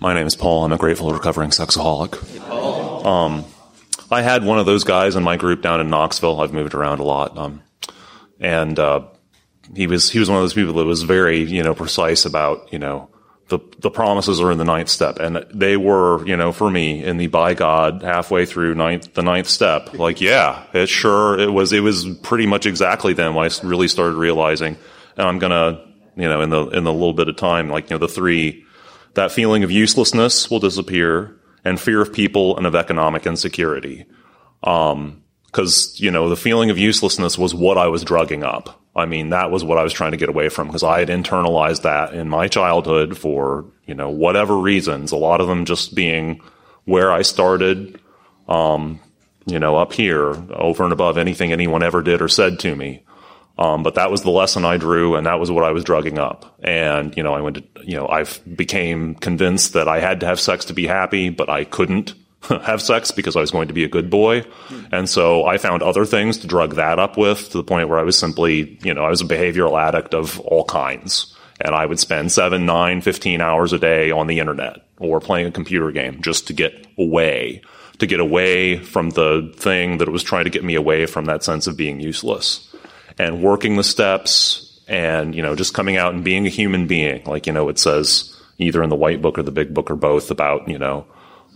[SPEAKER 14] My name is Paul. I'm a grateful recovering sexaholic. Um, I had one of those guys in my group down in Knoxville. I've moved around a lot, um, and uh, he was he was one of those people that was very you know precise about you know the the promises are in the ninth step, and they were you know for me in the by God halfway through ninth the ninth step. Like yeah, it sure it was it was pretty much exactly then when I really started realizing, and I'm gonna you know in the in the little bit of time like you know the three that feeling of uselessness will disappear and fear of people and of economic insecurity. Um, cause, you know, the feeling of uselessness was what I was drugging up. I mean, that was what I was trying to get away from because I had internalized that in my childhood for, you know, whatever reasons, a lot of them just being where I started, um, you know, up here over and above anything anyone ever did or said to me. Um, but that was the lesson I drew and that was what I was drugging up. And, you know, I went to, you know, I became convinced that I had to have sex to be happy, but I couldn't. have sex because I was going to be a good boy. And so I found other things to drug that up with to the point where I was simply, you know, I was a behavioral addict of all kinds. And I would spend seven, nine, 15 hours a day on the internet or playing a computer game just to get away, to get away from the thing that was trying to get me away from that sense of being useless and working the steps and, you know, just coming out and being a human being. Like, you know, it says either in the white book or the big book or both about, you know,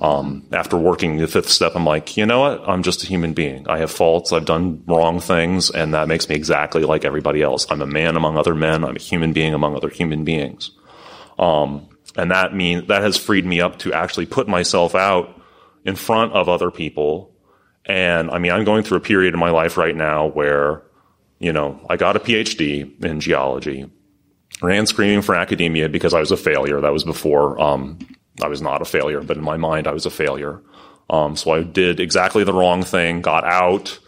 [SPEAKER 14] um, after working the fifth step, I'm like, you know what? I'm just a human being. I have faults. I've done wrong things, and that makes me exactly like everybody else. I'm a man among other men. I'm a human being among other human beings. Um, and that means that has freed me up to actually put myself out in front of other people. And I mean, I'm going through a period in my life right now where, you know, I got a PhD in geology, ran screaming for academia because I was a failure. That was before um, I was not a failure, but in my mind, I was a failure. Um, so I did exactly the wrong thing, got out,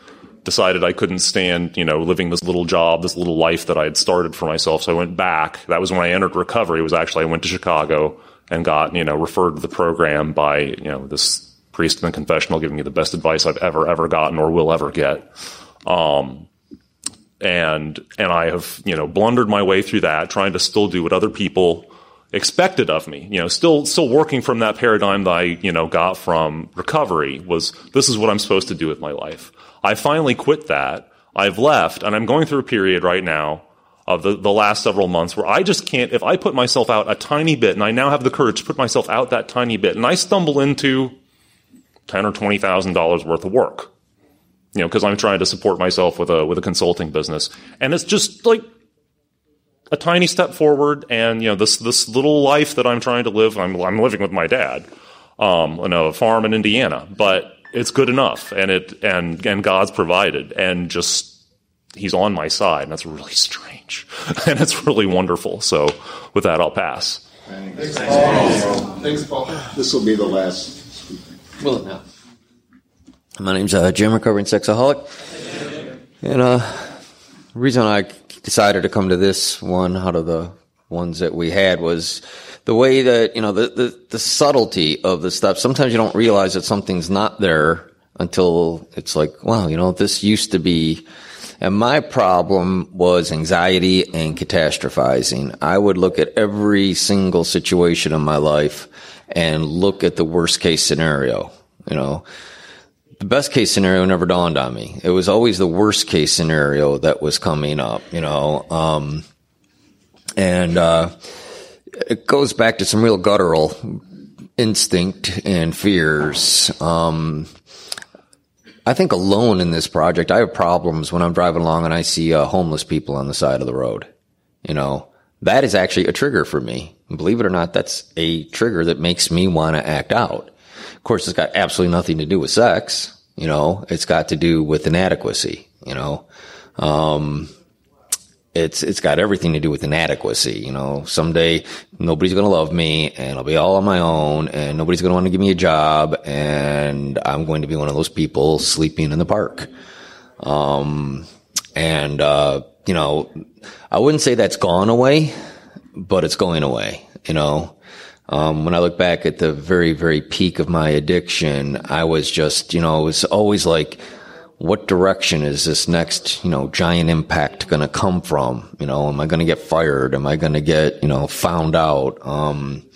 [SPEAKER 14] decided I couldn't stand, you know, living this little job, this little life that I had started for myself. So I went back. That was when I entered recovery. It was actually, I went to Chicago and got, you know, referred to the program by, you know, this priest in the confessional giving me the best advice I've ever, ever gotten or will ever get. Um, and, and I have, you know, blundered my way through that, trying to still do what other people expected of me. You know, still still working from that paradigm that I, you know, got from recovery was this is what I'm supposed to do with my life. I finally quit that. I've left and I'm going through a period right now of the, the last several months where I just can't if I put myself out a tiny bit and I now have the courage to put myself out that tiny bit and I stumble into ten or twenty thousand dollars worth of work. You know, because I'm trying to support myself with a with a consulting business. And it's just like a tiny step forward and you know this this little life that I'm trying to live I'm I'm living with my dad um in a farm in Indiana but it's good enough and it and and God's provided and just he's on my side and that's really strange and it's really wonderful so with that I'll pass
[SPEAKER 3] Thanks, Paul. Thanks, Paul. This will be the last.
[SPEAKER 15] Will it now? My name's uh, Jim, recovering sexaholic, and uh, the reason I decided to come to this one out of the ones that we had was the way that, you know, the, the, the subtlety of the stuff. Sometimes you don't realize that something's not there until it's like, wow, you know, this used to be. And my problem was anxiety and catastrophizing. I would look at every single situation in my life and look at the worst case scenario, you know the best case scenario never dawned on me. It was always the worst case scenario that was coming up, you know. Um, and uh, it goes back to some real guttural instinct and fears. Um, I think alone in this project, I have problems when I'm driving along and I see uh, homeless people on the side of the road. You know, that is actually a trigger for me. Believe it or not, that's a trigger that makes me want to act out. Of course, it's got absolutely nothing to do with sex. You know, it's got to do with inadequacy. You know, um, it's it's got everything to do with inadequacy. You know, someday nobody's going to love me, and I'll be all on my own, and nobody's going to want to give me a job, and I'm going to be one of those people sleeping in the park. Um, and uh, you know, I wouldn't say that's gone away, but it's going away. You know, um, when I look back at the very, very peak of my addiction, I was just, you know, it was always like, what direction is this next, you know, giant impact going to come from? You know, am I going to get fired? Am I going to get, you know, found out? Um,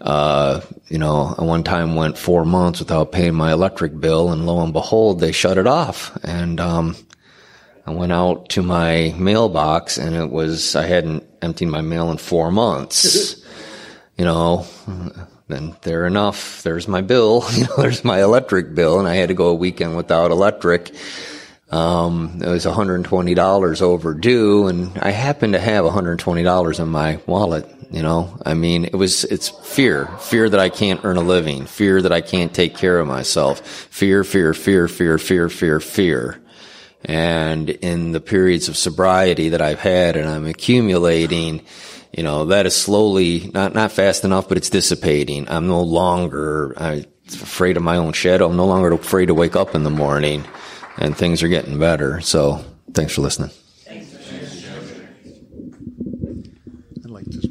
[SPEAKER 15] uh, you know, I one time went four months without paying my electric bill and lo and behold, they shut it off. And, um, I went out to my mailbox and it was, I hadn't emptied my mail in four months. you know, then there enough. There's my bill. You know, there's my electric bill, and I had to go a weekend without electric. Um, it was $120 overdue, and I happened to have $120 in my wallet. You know, I mean, it was, it's fear, fear that I can't earn a living, fear that I can't take care of myself, fear, fear, fear, fear, fear, fear, fear. And in the periods of sobriety that I've had and I'm accumulating, you know, that is slowly, not, not fast enough, but it's dissipating. I'm no longer I'm afraid of my own shadow. I'm no longer afraid to wake up in the morning and things are getting better. So thanks for listening. Thanks. I like this.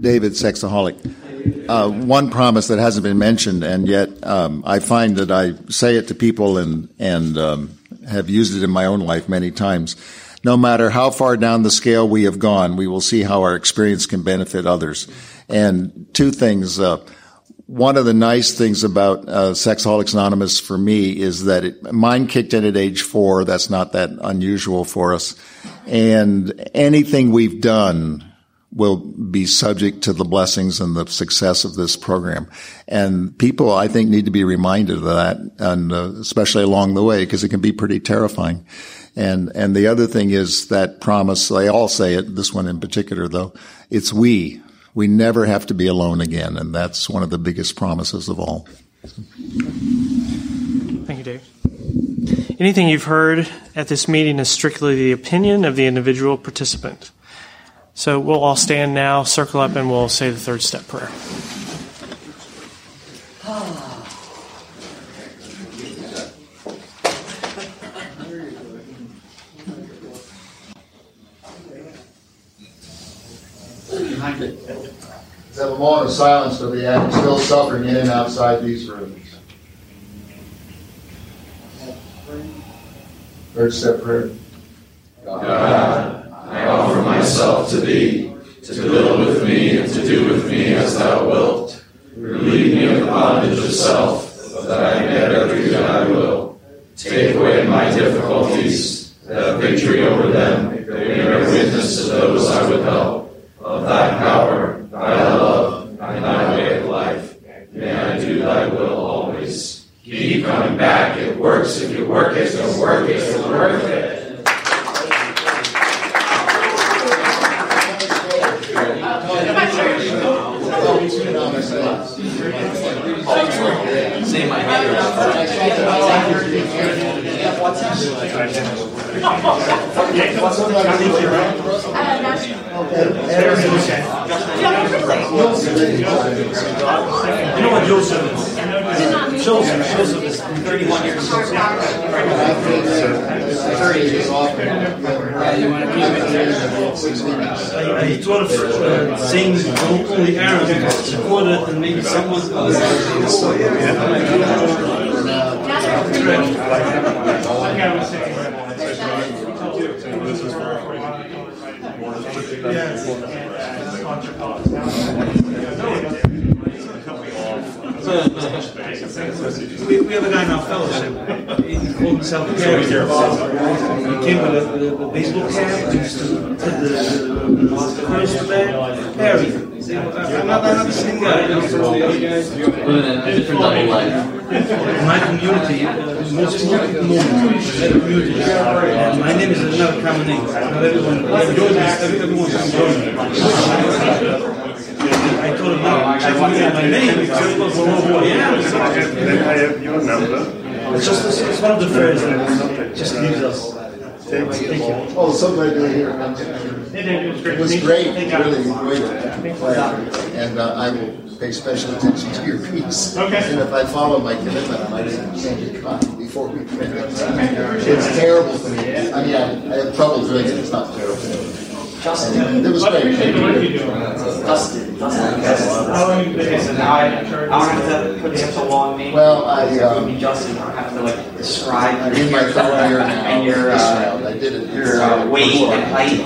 [SPEAKER 3] David, sexaholic. uh, one promise that hasn't been mentioned, and yet um, I find that I say it to people and and um, have used it in my own life many times. No matter how far down the scale we have gone, we will see how our experience can benefit others. And two things. Uh, one of the nice things about uh, Anonymous for me is that it, mine kicked in at age four. That's not that unusual for us. And anything we've done will be subject to the blessings and the success of this program. And people, I think, need to be reminded of that, and uh, especially along the way, because it can be pretty terrifying. And and the other thing is that promise. They all say it. This one in particular, though, it's we we never have to be alone again. And that's one of the biggest promises of all.
[SPEAKER 2] Thank you, Dave. Anything you've heard at this meeting is strictly the opinion of the individual participant. So we'll all stand now, circle up, and we'll say the third step prayer.
[SPEAKER 3] Let's have a moment of silence for the addicts still suffering in and outside these rooms. Third step prayer.
[SPEAKER 16] God, I offer myself to thee, to build with me and to do with me as thou wilt. Relieve me of the bondage of self, that I may ever do thy will. Take away my difficulties, that victory over them may bear witness to those I would help. Of thy power, thy love, and thy way of life. May I do thy will always. Keep coming back. It works if you work it. So work it. So work it.
[SPEAKER 17] Say my
[SPEAKER 6] You know what Joseph is? Joseph, Joseph is 31 years old. He thought of uh, saying only supported and maybe someone Yes we, we have a guy in our fellowship. He called himself Perry. He came with a, with a baseball cap. He used to the, the, the curse bag. Perry. I'm not, I'm not the same guy. You know, some of the other guys.
[SPEAKER 17] different double life.
[SPEAKER 6] In my community, uh, the most important moment in the community. Uh, my name is another common name. Not everyone, everyone, everyone's everyone. I told him, no, I told him my name because everyone's know who I am.
[SPEAKER 18] I have your number.
[SPEAKER 6] It's just it's one of the phrases that just leaves us. Thank you.
[SPEAKER 3] Oh, so glad to here. It was great, really great. And uh, I will pay special attention to your piece.
[SPEAKER 6] Okay.
[SPEAKER 3] And if I follow my commitment, I might even send you a copy before we commit. It's terrible for me. I mean, I, I have trouble doing it. It's not terrible. And it was great. Thank you.
[SPEAKER 9] Dustin. How long have you been in I don't have to put such a long name.
[SPEAKER 3] Well, I, um,
[SPEAKER 9] be Justin. I don't have to like describe.
[SPEAKER 3] I'm in my third year now.
[SPEAKER 9] And your uh.
[SPEAKER 3] I did it.
[SPEAKER 9] your uh, weight and height.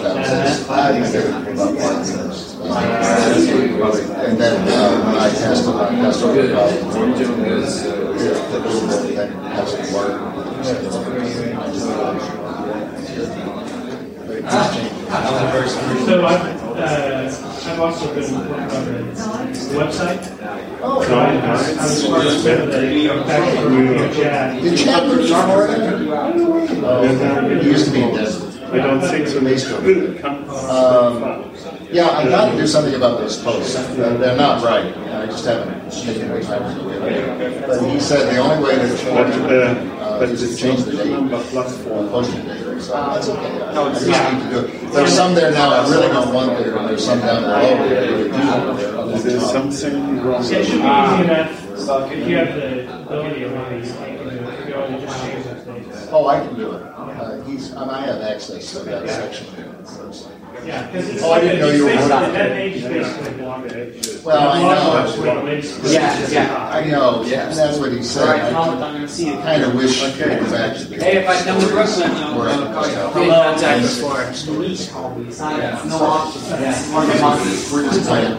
[SPEAKER 3] And then uh, when I passed it, I passed over the problem. Then passed it
[SPEAKER 2] So I've, uh, I've also been working on the website.
[SPEAKER 3] Oh,
[SPEAKER 2] So I was, I was part of the back in Chad.
[SPEAKER 3] Did Chad work for you? He used to be in Denver.
[SPEAKER 18] I don't think so.
[SPEAKER 3] Um, yeah, I got to do something about those posts. They're they're not right. I just haven't taken the time to do it. But he said the only way to change uh, is to change the date, or posting date. So that's okay. I just need to do it. There's some there now I really don't want there, and there's some down below that I really do want there.
[SPEAKER 18] Is there something wrong?
[SPEAKER 2] It should be easy enough, So if you have the ability of maybe, you know, to go and just change those.
[SPEAKER 3] Oh, I can do it. Uh, he's, um, I have access to that section.
[SPEAKER 2] Yeah, because it's
[SPEAKER 3] Oh, I didn't know you were
[SPEAKER 2] basically-
[SPEAKER 3] working.
[SPEAKER 2] That page is basically blocked.
[SPEAKER 3] Well, I know.
[SPEAKER 2] Yeah, yeah.
[SPEAKER 3] I know, and that's what he said.
[SPEAKER 2] All right,
[SPEAKER 3] I
[SPEAKER 2] Tom, I'm gonna see you.
[SPEAKER 3] Kind of wish we could go back to the.
[SPEAKER 2] Hey, if I come to Brooklyn, I'll-
[SPEAKER 3] Where-
[SPEAKER 2] I'll call you.
[SPEAKER 3] Hello,
[SPEAKER 2] Contact
[SPEAKER 3] and-
[SPEAKER 2] before. Louise called me.
[SPEAKER 3] Yeah.
[SPEAKER 2] No option.
[SPEAKER 3] We're just playing,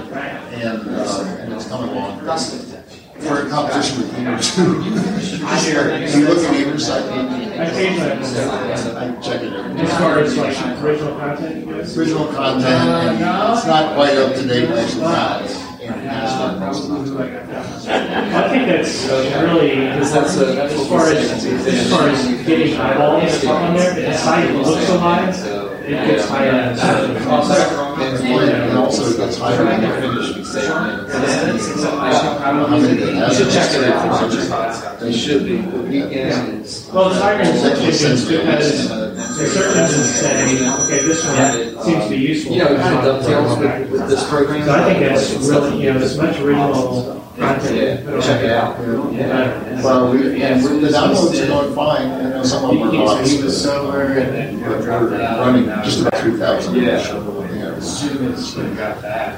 [SPEAKER 3] and, uh, and it's coming along. We're in competition with you too. You look at either side. Mm, mm, mm.
[SPEAKER 2] I changed that.
[SPEAKER 3] I check it every
[SPEAKER 2] As far as like original content goes?
[SPEAKER 3] Original content, uh, and it's not quite up to date, as it has. And it has been most of the time.
[SPEAKER 2] I think that's really,
[SPEAKER 19] Because that's a- that's
[SPEAKER 2] as far as, as far as getting eyeballs on there, the site looks so high, it gets higher.
[SPEAKER 3] Uh, and also it gets higher than the finished. I don't know how many they have.
[SPEAKER 19] You should check it out.
[SPEAKER 3] They should be.
[SPEAKER 2] Well, the higher is because there's certain instances saying, okay, this one seems to be useful.
[SPEAKER 19] You know, it kind of dovetails with, with this program.
[SPEAKER 2] So I think that's really, you know, as much original content.
[SPEAKER 19] Yeah, check it out.
[SPEAKER 2] Yeah.
[SPEAKER 3] Well, we, and we- the downloads are going fine, I know some of them are not.
[SPEAKER 2] He was sober and then.
[SPEAKER 3] But we're running just about three thousand.
[SPEAKER 2] Yeah.
[SPEAKER 3] Got that.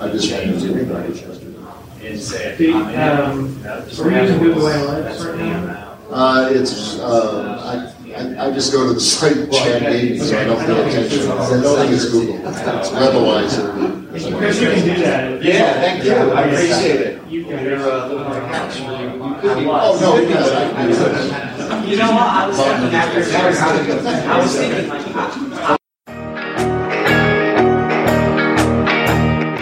[SPEAKER 3] I just had to do it.
[SPEAKER 2] The, um, so we're using Google Analytics right now.
[SPEAKER 3] Uh, it's, uh, I, I, I just go to the site and check it, so I don't pay attention. I don't think it's Google. It's Webalizer.
[SPEAKER 2] Chris, you can do that.
[SPEAKER 19] Yeah, thank you. I appreciate it.
[SPEAKER 2] You can.
[SPEAKER 19] Your uh, little account.
[SPEAKER 3] Oh, no, because I,
[SPEAKER 9] You know what? I was thinking after I was thinking like.